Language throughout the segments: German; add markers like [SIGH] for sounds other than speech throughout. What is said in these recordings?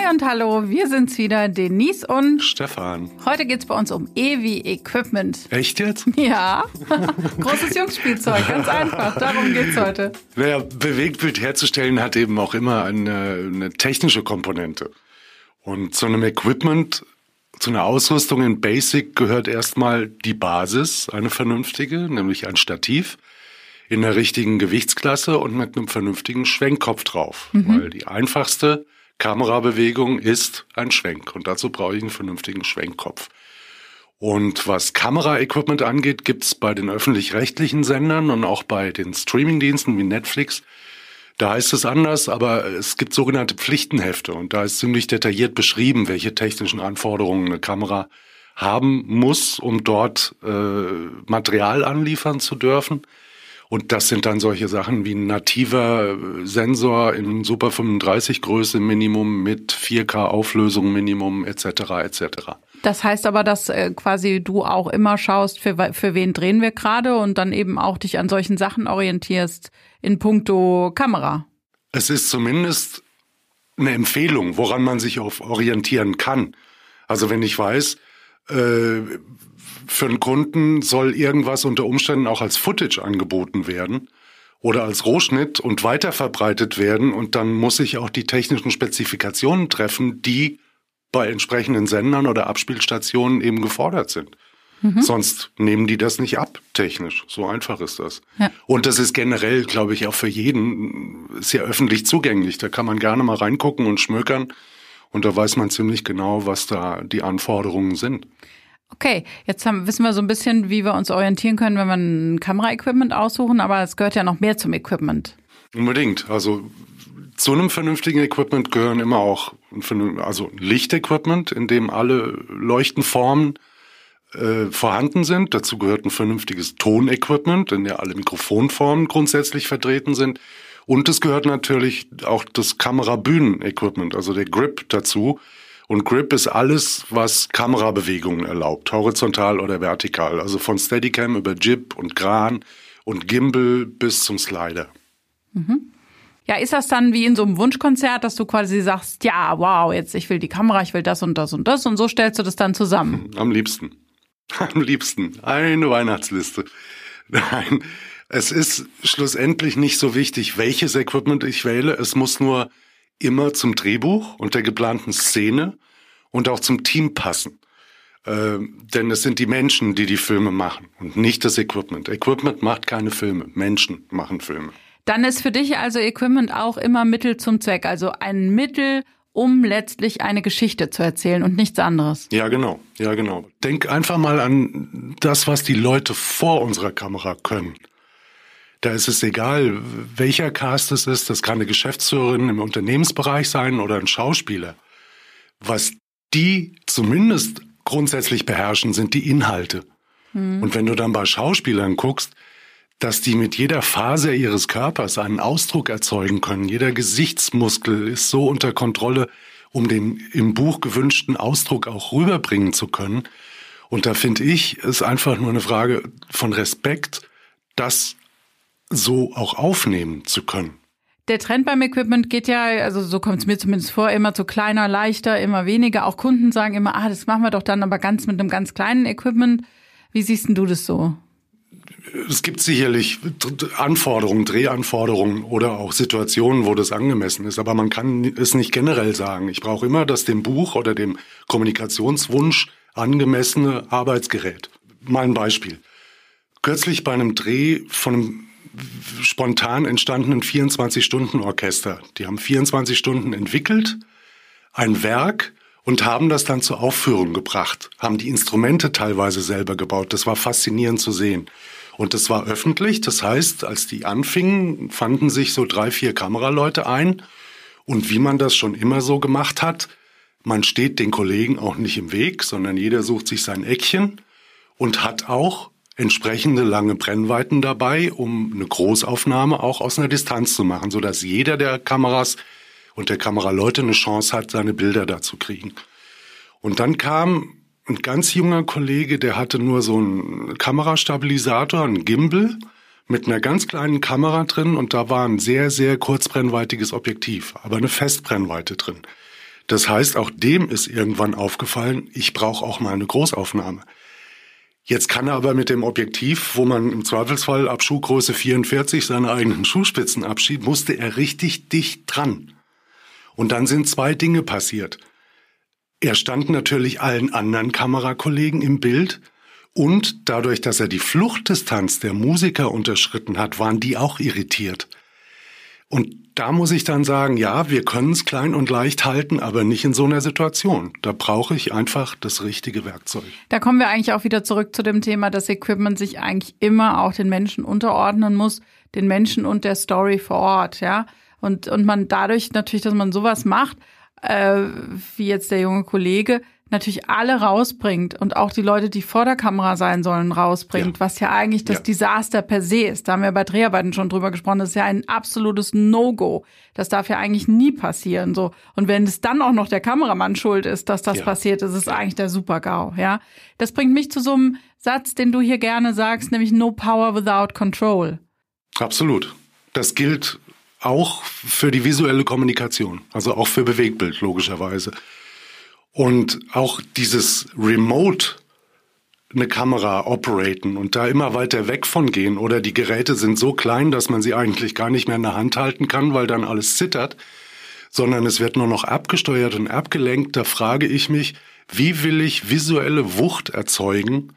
Hi und hallo, wir sind's wieder, Denise und Stefan. Heute geht's bei uns um Evi Equipment. Echt jetzt? Ja, [LAUGHS] großes Jungsspielzeug, ganz einfach, darum geht's heute. Naja, Bewegtbild herzustellen hat eben auch immer eine, eine technische Komponente. Und zu einem Equipment, zu einer Ausrüstung in Basic gehört erstmal die Basis, eine vernünftige, nämlich ein Stativ in der richtigen Gewichtsklasse und mit einem vernünftigen Schwenkkopf drauf. Mhm. Weil die einfachste Kamerabewegung ist ein Schwenk und dazu brauche ich einen vernünftigen Schwenkkopf. Und was Kameraequipment angeht, gibt's bei den öffentlich-rechtlichen Sendern und auch bei den Streamingdiensten wie Netflix, da heißt es anders, aber es gibt sogenannte Pflichtenhefte und da ist ziemlich detailliert beschrieben, welche technischen Anforderungen eine Kamera haben muss, um dort äh, Material anliefern zu dürfen. Und das sind dann solche Sachen wie ein nativer Sensor in Super 35 Größe Minimum mit 4K Auflösung Minimum etc. etc. Das heißt aber, dass äh, quasi du auch immer schaust, für, für wen drehen wir gerade und dann eben auch dich an solchen Sachen orientierst in puncto Kamera. Es ist zumindest eine Empfehlung, woran man sich auf orientieren kann. Also wenn ich weiß, äh, für einen Kunden soll irgendwas unter Umständen auch als Footage angeboten werden oder als Rohschnitt und weiterverbreitet werden und dann muss ich auch die technischen Spezifikationen treffen, die bei entsprechenden Sendern oder Abspielstationen eben gefordert sind. Mhm. Sonst nehmen die das nicht ab, technisch. So einfach ist das. Ja. Und das ist generell, glaube ich, auch für jeden sehr öffentlich zugänglich. Da kann man gerne mal reingucken und schmökern. Und da weiß man ziemlich genau, was da die Anforderungen sind. Okay, jetzt haben, wissen wir so ein bisschen, wie wir uns orientieren können, wenn wir ein Kameraequipment aussuchen, aber es gehört ja noch mehr zum Equipment. Unbedingt. Also zu einem vernünftigen Equipment gehören immer auch also Lichtequipment, in dem alle Leuchtenformen äh, vorhanden sind. Dazu gehört ein vernünftiges Tonequipment, in der alle Mikrofonformen grundsätzlich vertreten sind. Und es gehört natürlich auch das Kamerabühnen-Equipment, also der Grip dazu, und Grip ist alles, was Kamerabewegungen erlaubt, horizontal oder vertikal. Also von Steadicam über Jib und Kran und Gimbal bis zum Slider. Mhm. Ja, ist das dann wie in so einem Wunschkonzert, dass du quasi sagst, ja, wow, jetzt ich will die Kamera, ich will das und das und das und so stellst du das dann zusammen? Am liebsten. [LAUGHS] Am liebsten. Eine Weihnachtsliste. [LAUGHS] Nein, es ist schlussendlich nicht so wichtig, welches Equipment ich wähle. Es muss nur immer zum Drehbuch und der geplanten Szene und auch zum Team passen. Äh, denn es sind die Menschen, die die Filme machen und nicht das Equipment. Equipment macht keine Filme, Menschen machen Filme. Dann ist für dich also Equipment auch immer Mittel zum Zweck, also ein Mittel, um letztlich eine Geschichte zu erzählen und nichts anderes. Ja, genau, ja, genau. Denk einfach mal an das, was die Leute vor unserer Kamera können. Da ist es egal, welcher Cast es ist. Das kann eine Geschäftsführerin im Unternehmensbereich sein oder ein Schauspieler. Was die zumindest grundsätzlich beherrschen, sind die Inhalte. Mhm. Und wenn du dann bei Schauspielern guckst, dass die mit jeder Faser ihres Körpers einen Ausdruck erzeugen können. Jeder Gesichtsmuskel ist so unter Kontrolle, um den im Buch gewünschten Ausdruck auch rüberbringen zu können. Und da finde ich, ist einfach nur eine Frage von Respekt, das so auch aufnehmen zu können. Der Trend beim Equipment geht ja, also so kommt es mir zumindest vor, immer zu kleiner, leichter, immer weniger. Auch Kunden sagen immer, ah, das machen wir doch dann aber ganz mit einem ganz kleinen Equipment. Wie siehst denn du das so? Es gibt sicherlich Anforderungen, Drehanforderungen oder auch Situationen, wo das angemessen ist, aber man kann es nicht generell sagen. Ich brauche immer das dem Buch oder dem Kommunikationswunsch angemessene Arbeitsgerät. Mal ein Beispiel. Kürzlich bei einem Dreh von einem spontan entstandenen 24-Stunden-Orchester. Die haben 24 Stunden entwickelt, ein Werk und haben das dann zur Aufführung gebracht, haben die Instrumente teilweise selber gebaut. Das war faszinierend zu sehen. Und das war öffentlich, das heißt, als die anfingen, fanden sich so drei, vier Kameraleute ein. Und wie man das schon immer so gemacht hat, man steht den Kollegen auch nicht im Weg, sondern jeder sucht sich sein Eckchen und hat auch entsprechende lange Brennweiten dabei, um eine Großaufnahme auch aus einer Distanz zu machen, so dass jeder der Kameras und der Kameraleute eine Chance hat, seine Bilder da zu kriegen. Und dann kam ein ganz junger Kollege, der hatte nur so einen Kamerastabilisator, einen Gimbal mit einer ganz kleinen Kamera drin und da war ein sehr, sehr kurzbrennweitiges Objektiv, aber eine Festbrennweite drin. Das heißt, auch dem ist irgendwann aufgefallen, ich brauche auch mal eine Großaufnahme. Jetzt kann er aber mit dem Objektiv, wo man im Zweifelsfall ab Schuhgröße 44 seine eigenen Schuhspitzen abschiebt, musste er richtig dicht dran. Und dann sind zwei Dinge passiert. Er stand natürlich allen anderen Kamerakollegen im Bild und dadurch, dass er die Fluchtdistanz der Musiker unterschritten hat, waren die auch irritiert. Und da muss ich dann sagen, ja, wir können es klein und leicht halten, aber nicht in so einer Situation. Da brauche ich einfach das richtige Werkzeug. Da kommen wir eigentlich auch wieder zurück zu dem Thema, dass Equipment sich eigentlich immer auch den Menschen unterordnen muss, den Menschen und der Story vor Ort, ja. Und, und man dadurch natürlich, dass man sowas macht, äh, wie jetzt der junge Kollege, natürlich alle rausbringt und auch die Leute, die vor der Kamera sein sollen, rausbringt, ja. was ja eigentlich das ja. Desaster per se ist. Da haben wir bei Dreharbeiten schon drüber gesprochen. Das ist ja ein absolutes No-Go. Das darf ja eigentlich nie passieren. So. Und wenn es dann auch noch der Kameramann schuld ist, dass das ja. passiert, ist es eigentlich der Super-GAU. Ja. Das bringt mich zu so einem Satz, den du hier gerne sagst, nämlich No Power without Control. Absolut. Das gilt auch für die visuelle Kommunikation, also auch für Bewegtbild logischerweise. Und auch dieses Remote eine Kamera operaten und da immer weiter weg von gehen oder die Geräte sind so klein, dass man sie eigentlich gar nicht mehr in der Hand halten kann, weil dann alles zittert, sondern es wird nur noch abgesteuert und abgelenkt. Da frage ich mich, wie will ich visuelle Wucht erzeugen,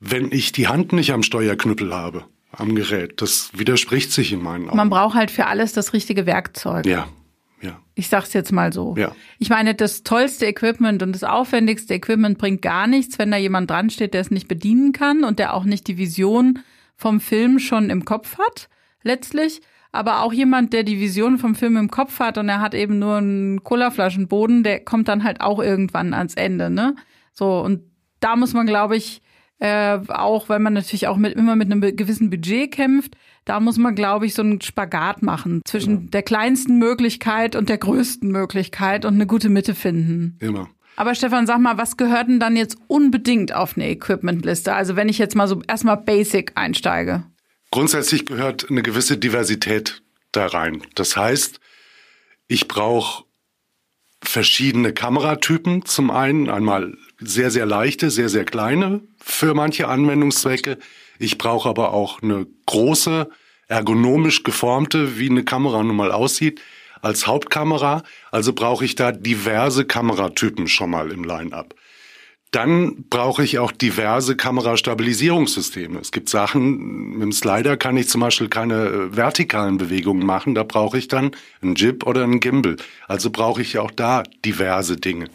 wenn ich die Hand nicht am Steuerknüppel habe? am Gerät. Das widerspricht sich in meinen Augen. Man braucht halt für alles das richtige Werkzeug. Ja. Ja. Ich sag's jetzt mal so. Ja. Ich meine, das tollste Equipment und das aufwendigste Equipment bringt gar nichts, wenn da jemand dran steht, der es nicht bedienen kann und der auch nicht die Vision vom Film schon im Kopf hat, letztlich. Aber auch jemand, der die Vision vom Film im Kopf hat und er hat eben nur einen Colaflaschenboden, der kommt dann halt auch irgendwann ans Ende, ne? So, und da muss man, glaube ich, äh, auch weil man natürlich auch mit, immer mit einem gewissen Budget kämpft. Da muss man, glaube ich, so einen Spagat machen zwischen ja. der kleinsten Möglichkeit und der größten Möglichkeit und eine gute Mitte finden. Immer. Aber Stefan, sag mal, was gehört denn dann jetzt unbedingt auf eine Equipmentliste? Also wenn ich jetzt mal so erstmal Basic einsteige. Grundsätzlich gehört eine gewisse Diversität da rein. Das heißt, ich brauche verschiedene Kameratypen. Zum einen einmal sehr, sehr leichte, sehr, sehr kleine für manche Anwendungszwecke. Ich brauche aber auch eine große, ergonomisch geformte, wie eine Kamera nun mal aussieht, als Hauptkamera. Also brauche ich da diverse Kameratypen schon mal im Line-up. Dann brauche ich auch diverse Kamerastabilisierungssysteme. Es gibt Sachen, mit dem Slider kann ich zum Beispiel keine äh, vertikalen Bewegungen machen. Da brauche ich dann einen Jib oder einen Gimbal. Also brauche ich auch da diverse Dinge.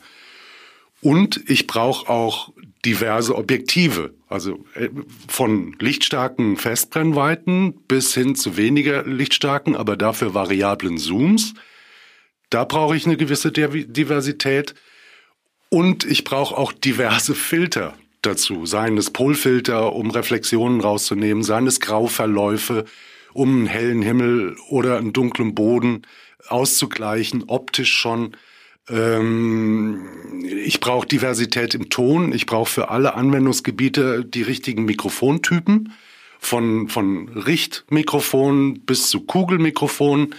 Und ich brauche auch diverse Objektive, also äh, von lichtstarken Festbrennweiten bis hin zu weniger lichtstarken, aber dafür variablen Zooms. Da brauche ich eine gewisse Diversität. Und ich brauche auch diverse Filter dazu, seien es Polfilter, um Reflexionen rauszunehmen, seien es Grauverläufe, um einen hellen Himmel oder einen dunklen Boden auszugleichen, optisch schon. Ähm, ich brauche Diversität im Ton. Ich brauche für alle Anwendungsgebiete die richtigen Mikrofontypen. Von, von Richtmikrofon bis zu Kugelmikrofon.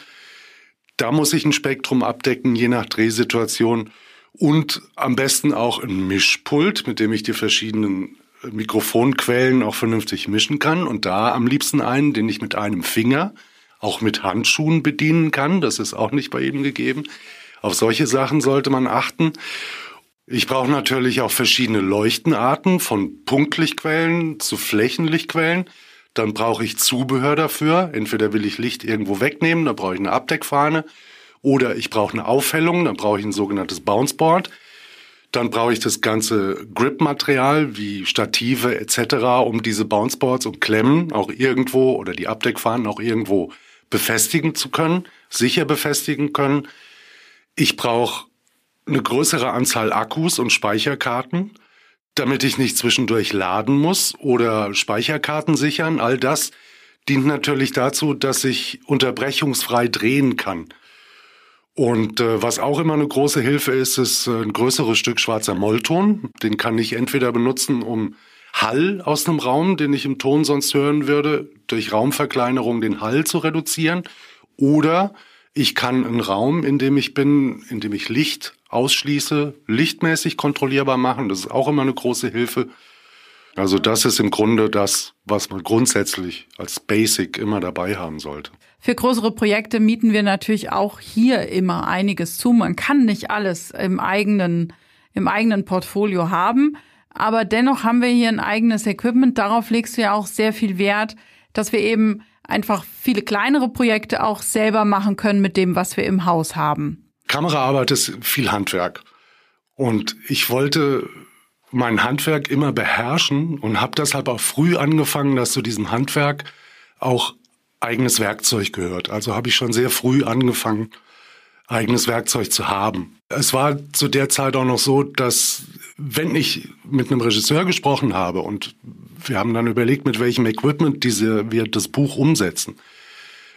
Da muss ich ein Spektrum abdecken, je nach Drehsituation. Und am besten auch ein Mischpult, mit dem ich die verschiedenen Mikrofonquellen auch vernünftig mischen kann. Und da am liebsten einen, den ich mit einem Finger, auch mit Handschuhen bedienen kann. Das ist auch nicht bei jedem gegeben. Auf solche Sachen sollte man achten. Ich brauche natürlich auch verschiedene Leuchtenarten, von Punktlichtquellen zu Flächenlichtquellen. Dann brauche ich Zubehör dafür. Entweder will ich Licht irgendwo wegnehmen, da brauche ich eine Abdeckfahne. Oder ich brauche eine Aufhellung, dann brauche ich ein sogenanntes Bounceboard. Dann brauche ich das ganze Grip-Material wie Stative etc., um diese Bounceboards und Klemmen auch irgendwo oder die Abdeckfahnen auch irgendwo befestigen zu können, sicher befestigen können. Ich brauche eine größere Anzahl Akkus und Speicherkarten, damit ich nicht zwischendurch laden muss oder Speicherkarten sichern. All das dient natürlich dazu, dass ich unterbrechungsfrei drehen kann. Und äh, was auch immer eine große Hilfe ist, ist äh, ein größeres Stück schwarzer Mollton. Den kann ich entweder benutzen, um Hall aus einem Raum, den ich im Ton sonst hören würde, durch Raumverkleinerung den Hall zu reduzieren. Oder ich kann einen Raum, in dem ich bin, in dem ich Licht ausschließe, lichtmäßig kontrollierbar machen. Das ist auch immer eine große Hilfe. Also das ist im Grunde das, was man grundsätzlich als Basic immer dabei haben sollte. Für größere Projekte mieten wir natürlich auch hier immer einiges zu. Man kann nicht alles im eigenen, im eigenen Portfolio haben. Aber dennoch haben wir hier ein eigenes Equipment. Darauf legst du ja auch sehr viel Wert, dass wir eben einfach viele kleinere Projekte auch selber machen können mit dem, was wir im Haus haben. Kameraarbeit ist viel Handwerk. Und ich wollte mein Handwerk immer beherrschen und habe deshalb auch früh angefangen, dass zu diesem Handwerk auch eigenes Werkzeug gehört. Also habe ich schon sehr früh angefangen, eigenes Werkzeug zu haben. Es war zu der Zeit auch noch so, dass wenn ich mit einem Regisseur gesprochen habe und wir haben dann überlegt, mit welchem Equipment diese, wir das Buch umsetzen,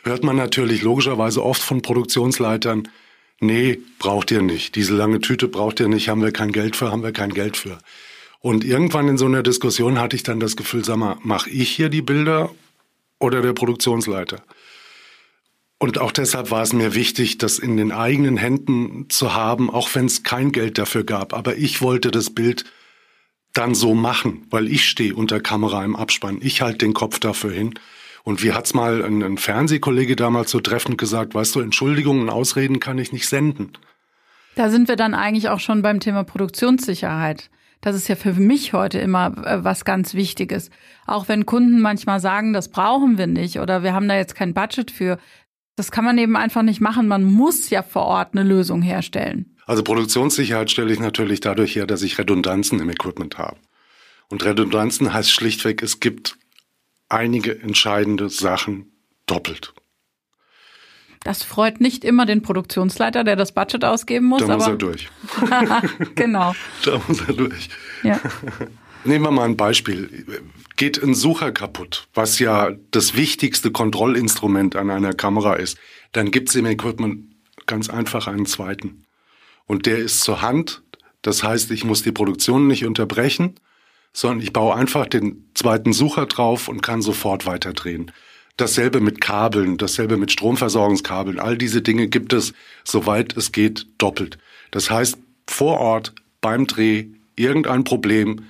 hört man natürlich logischerweise oft von Produktionsleitern, nee, braucht ihr nicht. Diese lange Tüte braucht ihr nicht, haben wir kein Geld für, haben wir kein Geld für. Und irgendwann in so einer Diskussion hatte ich dann das Gefühl, sag mal, mache ich hier die Bilder oder der Produktionsleiter? Und auch deshalb war es mir wichtig, das in den eigenen Händen zu haben, auch wenn es kein Geld dafür gab. Aber ich wollte das Bild dann so machen, weil ich stehe unter Kamera im Abspann. Ich halte den Kopf dafür hin. Und wie hat's mal ein, ein Fernsehkollege damals so treffend gesagt, weißt du, Entschuldigungen, Ausreden kann ich nicht senden. Da sind wir dann eigentlich auch schon beim Thema Produktionssicherheit. Das ist ja für mich heute immer äh, was ganz Wichtiges. Auch wenn Kunden manchmal sagen, das brauchen wir nicht oder wir haben da jetzt kein Budget für. Das kann man eben einfach nicht machen. Man muss ja vor Ort eine Lösung herstellen. Also Produktionssicherheit stelle ich natürlich dadurch her, dass ich Redundanzen im Equipment habe. Und Redundanzen heißt schlichtweg, es gibt einige entscheidende Sachen doppelt. Das freut nicht immer den Produktionsleiter, der das Budget ausgeben muss. Da muss er durch. [LAUGHS] genau. Da muss er durch. Ja. [LAUGHS] Nehmen wir mal ein Beispiel. Geht ein Sucher kaputt, was ja das wichtigste Kontrollinstrument an einer Kamera ist, dann gibt es im Equipment ganz einfach einen zweiten. Und der ist zur Hand. Das heißt, ich muss die Produktion nicht unterbrechen sondern ich baue einfach den zweiten Sucher drauf und kann sofort weiterdrehen. Dasselbe mit Kabeln, dasselbe mit Stromversorgungskabeln. All diese Dinge gibt es, soweit es geht, doppelt. Das heißt, vor Ort beim Dreh irgendein Problem,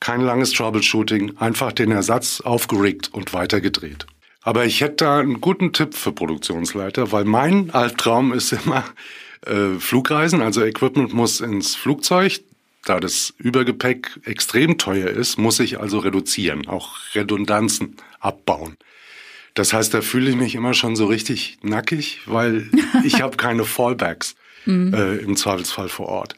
kein langes Troubleshooting, einfach den Ersatz aufgeregt und weitergedreht. Aber ich hätte da einen guten Tipp für Produktionsleiter, weil mein Albtraum ist immer äh, Flugreisen, also Equipment muss ins Flugzeug, da das Übergepäck extrem teuer ist, muss ich also reduzieren, auch Redundanzen abbauen. Das heißt, da fühle ich mich immer schon so richtig nackig, weil [LAUGHS] ich habe keine Fallbacks mhm. äh, im Zweifelsfall vor Ort.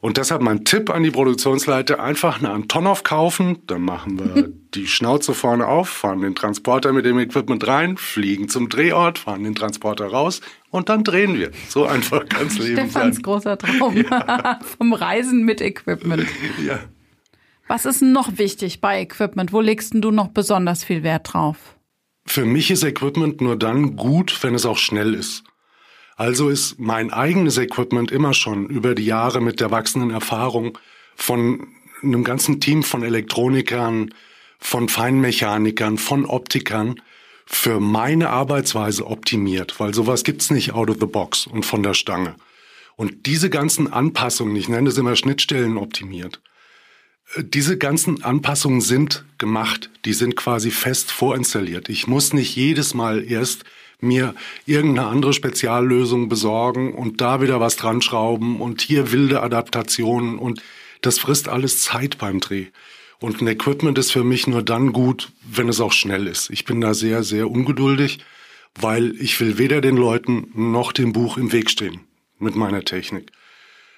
Und deshalb mein Tipp an die Produktionsleiter, einfach eine Antonov kaufen, dann machen wir [LAUGHS] die Schnauze vorne auf, fahren den Transporter mit dem Equipment rein, fliegen zum Drehort, fahren den Transporter raus und dann drehen wir. So einfach ganz [LAUGHS] Leben Stefans sein. großer Traum [LAUGHS] ja. vom Reisen mit Equipment. Ja. Was ist noch wichtig bei Equipment? Wo legst du noch besonders viel Wert drauf? Für mich ist Equipment nur dann gut, wenn es auch schnell ist. Also ist mein eigenes Equipment immer schon über die Jahre mit der wachsenden Erfahrung von einem ganzen Team von Elektronikern, von Feinmechanikern, von Optikern für meine Arbeitsweise optimiert, weil sowas gibt's nicht out of the box und von der Stange. Und diese ganzen Anpassungen, ich nenne es immer Schnittstellen optimiert, äh, diese ganzen Anpassungen sind gemacht, die sind quasi fest vorinstalliert. Ich muss nicht jedes Mal erst mir irgendeine andere Speziallösung besorgen und da wieder was dran schrauben und hier wilde Adaptationen und das frisst alles Zeit beim Dreh. Und ein Equipment ist für mich nur dann gut, wenn es auch schnell ist. Ich bin da sehr, sehr ungeduldig, weil ich will weder den Leuten noch dem Buch im Weg stehen mit meiner Technik.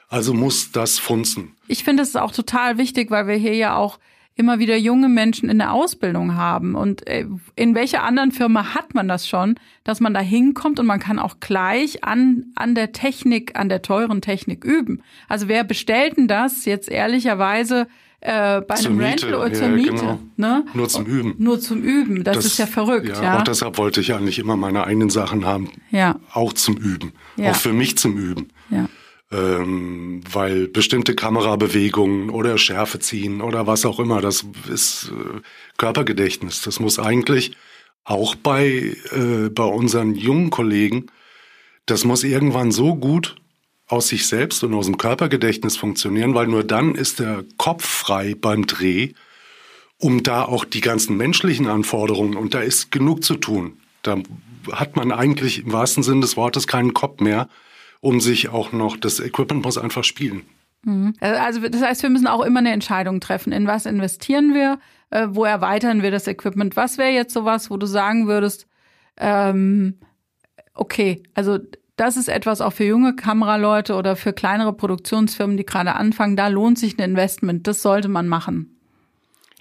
Also muss das funzen. Ich finde es auch total wichtig, weil wir hier ja auch immer wieder junge Menschen in der Ausbildung haben. Und äh, in welcher anderen Firma hat man das schon, dass man da hinkommt und man kann auch gleich an, an der Technik, an der teuren Technik üben? Also wer bestellt denn das jetzt ehrlicherweise äh, bei zur einem Miete. Rental oder Ja, zur Miete? genau. Ne? Nur zum Üben. Nur zum Üben. Das, ist ja verrückt, Ja, ja. auch deshalb wollte ich eigentlich immer meine eigenen Sachen haben. Ja. Auch zum Üben. Ja. Auch für mich zum Üben. ja. Ähm, weil bestimmte Kamerabewegungen oder Schärfe ziehen oder was auch immer, das ist äh, Körpergedächtnis. Das muss eigentlich auch bei, äh, bei unseren jungen Kollegen, das muss irgendwann so gut aus sich selbst und aus dem Körpergedächtnis funktionieren, weil nur dann ist der Kopf frei beim Dreh, um da auch die ganzen menschlichen Anforderungen, und da ist genug zu tun. Da hat man eigentlich im wahrsten Sinne des Wortes keinen Kopf mehr, um sich auch noch, das Equipment muss einfach spielen. Mhm. Also das heißt, wir müssen auch immer eine Entscheidung treffen. In was investieren wir? Äh, wo erweitern wir das Equipment? Was wäre jetzt sowas, wo du sagen würdest, ähm, okay, also das ist etwas auch für junge Kameraleute oder für kleinere Produktionsfirmen, die gerade anfangen. Da lohnt sich ein Investment. Das sollte man machen.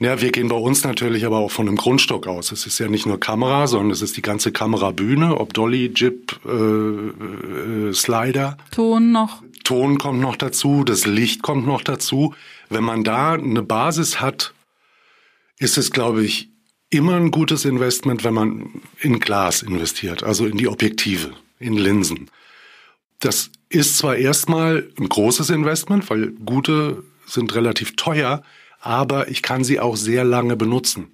Ja, wir gehen bei uns natürlich aber auch von einem Grundstock aus. Es ist ja nicht nur Kamera, sondern es ist die ganze Kamerabühne, ob Dolly, Jib, äh, äh, Slider. Ton noch. Ton kommt noch dazu, das Licht kommt noch dazu. Wenn man da eine Basis hat, ist es, glaube ich, immer ein gutes Investment, wenn man in Glas investiert, also in die Objektive, in Linsen. Das ist zwar erstmal ein großes Investment, weil gute sind relativ teuer, aber ich kann sie auch sehr lange benutzen.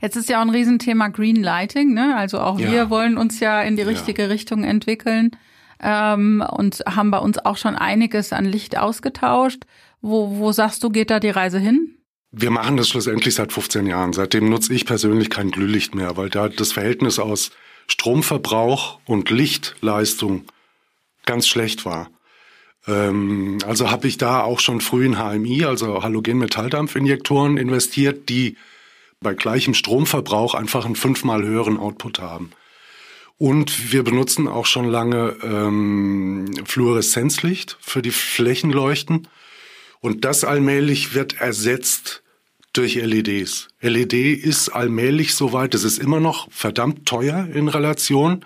Jetzt ist ja auch ein Riesenthema Green Lighting, ne? Also auch ja. wir wollen uns ja in die richtige ja. Richtung entwickeln ähm, und haben bei uns auch schon einiges an Licht ausgetauscht. Wo, wo sagst du, geht da die Reise hin? Wir machen das schlussendlich seit 15 Jahren. Seitdem nutze ich persönlich kein Glühlicht mehr, weil da das Verhältnis aus Stromverbrauch und Lichtleistung ganz schlecht war. Ähm, also habe ich da auch schon früh in HMI, also Halogen-Metalldampfinjektoren investiert, die bei gleichem Stromverbrauch einfach einen fünfmal höheren Output haben. Und wir benutzen auch schon lange ähm, Fluoreszenzlicht für die Flächenleuchten. Und das allmählich wird ersetzt durch LEDs. LED ist allmählich soweit, es ist immer noch verdammt teuer in Relation,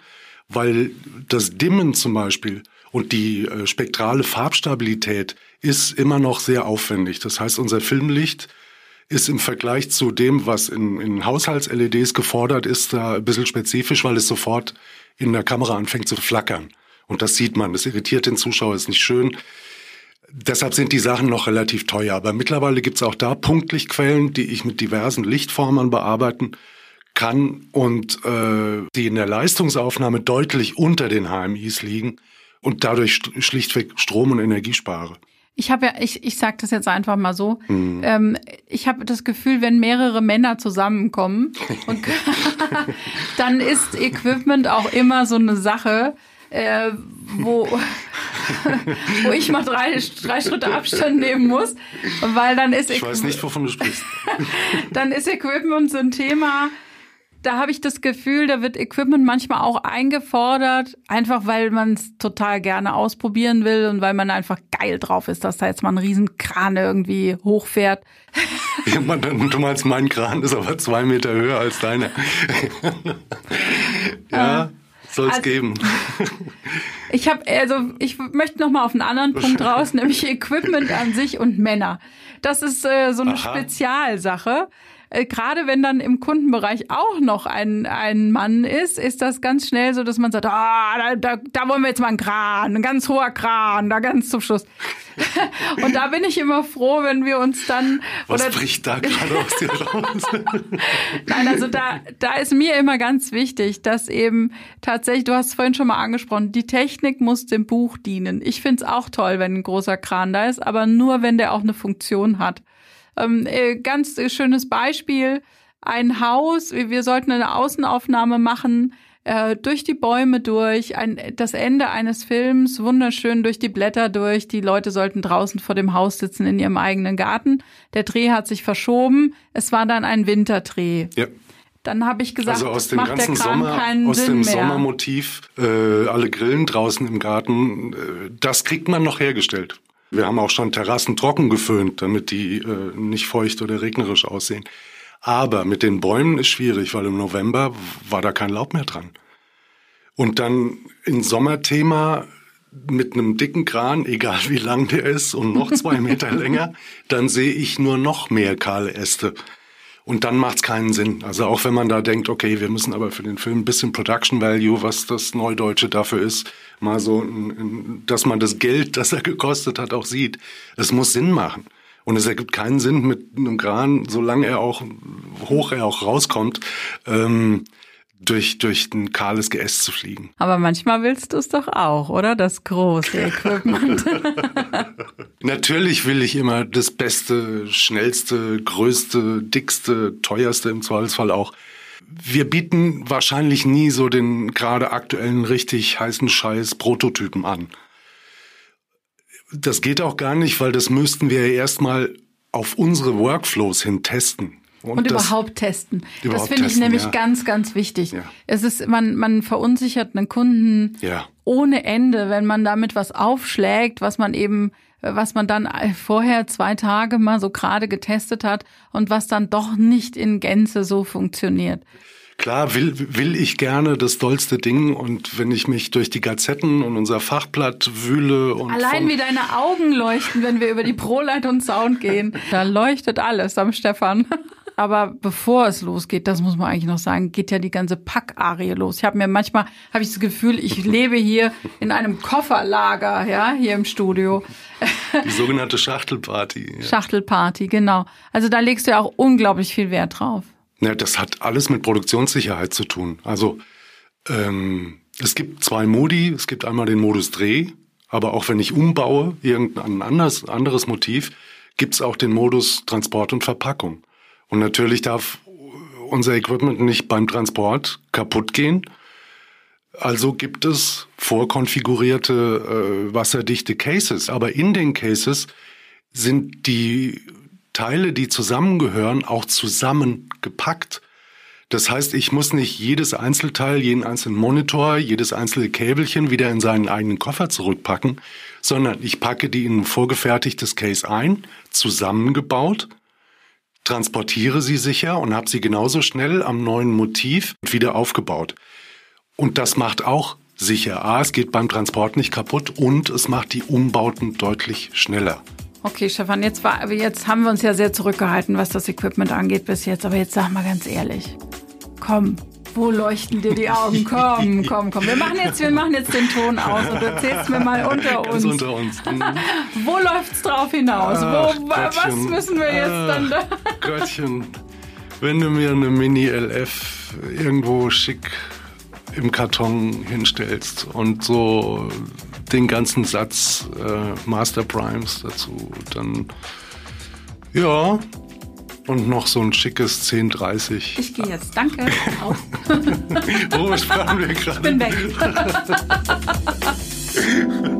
weil das Dimmen zum Beispiel und die äh, spektrale Farbstabilität ist immer noch sehr aufwendig. Das heißt, unser Filmlicht ist im Vergleich zu dem, was in, in Haushalts-LEDs gefordert ist, da ein bisschen spezifisch, weil es sofort in der Kamera anfängt zu flackern. Und das sieht man. Das irritiert den Zuschauer, ist nicht schön. Deshalb sind die Sachen noch relativ teuer. Aber mittlerweile gibt es auch da Punktlichtquellen, die ich mit diversen Lichtformen bearbeiten kann und äh, die in der Leistungsaufnahme deutlich unter den HMIs liegen und dadurch schlichtweg Strom und Energie spare. Ich habe ja, ich, ich sage das jetzt einfach mal so. Mhm. Ähm, ich habe das Gefühl, wenn mehrere Männer zusammenkommen, und [LAUGHS] dann ist Equipment auch immer so eine Sache, äh, wo, [LAUGHS] wo ich mal drei, drei Schritte Abstand nehmen muss, weil dann ist ich weiß nicht, wovon du sprichst. [LAUGHS] dann ist Equipment so ein Thema. Da habe ich das Gefühl, da wird Equipment manchmal auch eingefordert, einfach weil man es total gerne ausprobieren will und weil man einfach geil drauf ist, dass da jetzt mal ein Riesenkran irgendwie hochfährt. [LAUGHS] Ja, man, du meinst, mein Kran ist aber zwei Meter höher als deine. [LAUGHS] ja. Soll es also, geben. [LAUGHS] Ich habe also ich möchte noch mal auf einen anderen Punkt raus, nämlich Equipment an sich und Männer. Das ist äh, so eine Aha. Spezialsache. Äh, gerade wenn dann im Kundenbereich auch noch ein, ein Mann ist, ist das ganz schnell so, dass man sagt, ah, da, da, da wollen wir jetzt mal einen Kran, ein ganz hoher Kran, da ganz zum Schluss. [LAUGHS] Und da bin ich immer froh, wenn wir uns dann. Was oder, bricht da gerade aus dir raus? [LAUGHS] Nein, also da, da ist mir immer ganz wichtig, dass eben tatsächlich, du hast es vorhin schon mal angesprochen, die Technik muss dem Buch dienen. Ich finde es auch toll, wenn ein großer Kran da ist, aber nur, wenn der auch eine Funktion hat. Ähm, äh, ganz schönes Beispiel. Ein Haus, wir sollten eine Außenaufnahme machen, äh, durch die Bäume durch, ein, das Ende eines Films, wunderschön durch die Blätter durch. Die Leute sollten draußen vor dem Haus sitzen in ihrem eigenen Garten. Der Dreh hat sich verschoben. Es war dann ein Winterdreh. Ja. Dann habe ich gesagt, also aus dem ganzen Sommer, aus Sinn dem mehr. Sommermotiv, äh, alle Grillen draußen im Garten, äh, das kriegt man noch hergestellt. Wir haben auch schon Terrassen trocken geföhnt, damit die äh, nicht feucht oder regnerisch aussehen. Aber mit den Bäumen ist schwierig, weil im November war da kein Laub mehr dran. Und dann in Sommerthema mit einem dicken Kran, egal wie lang der ist und noch zwei [LAUGHS] Meter länger, dann sehe ich nur noch mehr kahle Äste. Und dann macht es keinen Sinn. Also auch wenn man da denkt, okay, wir müssen aber für den Film ein bisschen Production Value, was das Neudeutsche dafür ist, mal so, dass man das Geld, [LAUGHS] das er gekostet hat, auch sieht. Es muss Sinn machen. Und es ergibt keinen Sinn mit einem Kran, solange er auch, hoch er auch rauskommt, ähm, durch, durch ein kahles Geäst zu fliegen. Aber manchmal willst du es doch auch, oder? Das große [LAUGHS] Equipment. [LAUGHS] Natürlich will ich immer das Beste, Schnellste, Größte, Dickste, Teuerste im Zweifelsfall auch. Wir bieten wahrscheinlich nie so den gerade aktuellen richtig heißen Scheiß Prototypen an. Das geht auch gar nicht, weil das müssten wir ja erstmal auf unsere Workflows hin testen. Und, und überhaupt testen. Überhaupt das finde ich nämlich ja. ganz, ganz wichtig. Ja. Es ist, man, man verunsichert einen Kunden ja. ohne Ende, wenn man damit was aufschlägt, was man eben, was man dann vorher zwei Tage mal so gerade getestet hat und was dann doch nicht in Gänze so funktioniert. Klar will, will ich gerne das dollste Ding und wenn ich mich durch die Gazetten und unser Fachblatt wühle und. Allein wie deine Augen leuchten, wenn wir über die ProLight und Sound gehen. Da leuchtet alles am Stefan. Aber bevor es losgeht, das muss man eigentlich noch sagen, geht ja die ganze Packarie los. Ich habe mir manchmal habe ich das Gefühl, ich [LAUGHS] lebe hier in einem Kofferlager, ja, hier im Studio. Die sogenannte Schachtelparty. Ja. Schachtelparty, genau. Also da legst du ja auch unglaublich viel Wert drauf. Ja, das hat alles mit Produktionssicherheit zu tun. Also ähm, es gibt zwei Modi. Es gibt einmal den Modus Dreh, aber auch wenn ich umbaue, irgendein anderes, anderes Motiv, gibt es auch den Modus Transport und Verpackung. Und natürlich darf unser Equipment nicht beim Transport kaputt gehen. Also gibt es vorkonfigurierte äh, wasserdichte Cases. Aber in den Cases sind die Teile, die zusammengehören, auch zusammengepackt. Das heißt, ich muss nicht jedes Einzelteil, jeden einzelnen Monitor, jedes einzelne Käbelchen wieder in seinen eigenen Koffer zurückpacken, sondern ich packe die in ein vorgefertigtes Case ein, zusammengebaut transportiere sie sicher und habe sie genauso schnell am neuen Motiv wieder aufgebaut. Und das macht auch sicher. A, es geht beim Transport nicht kaputt und es macht die Umbauten deutlich schneller. Okay, Stefan, jetzt, war, jetzt haben wir uns ja sehr zurückgehalten, was das Equipment angeht bis jetzt. Aber jetzt sag mal ganz ehrlich, komm, wo leuchten dir die Augen? [LAUGHS] Komm, komm, komm. Wir machen jetzt, wir machen jetzt den Ton aus und du erzählst mir mal unter uns. Unter uns. Mhm. [LAUGHS] wo läuft's drauf hinaus? Ach, wo, was müssen wir jetzt Ach, dann da? [LAUGHS] Göttchen, wenn du mir eine Mini LF irgendwo schick im Karton hinstellst und so den ganzen Satz äh, Master Primes dazu, dann ja, und noch so ein schickes 1030. Ich gehe jetzt. Danke. [LAUGHS] Worüber sprachen wir gerade? Ich bin weg. [LAUGHS]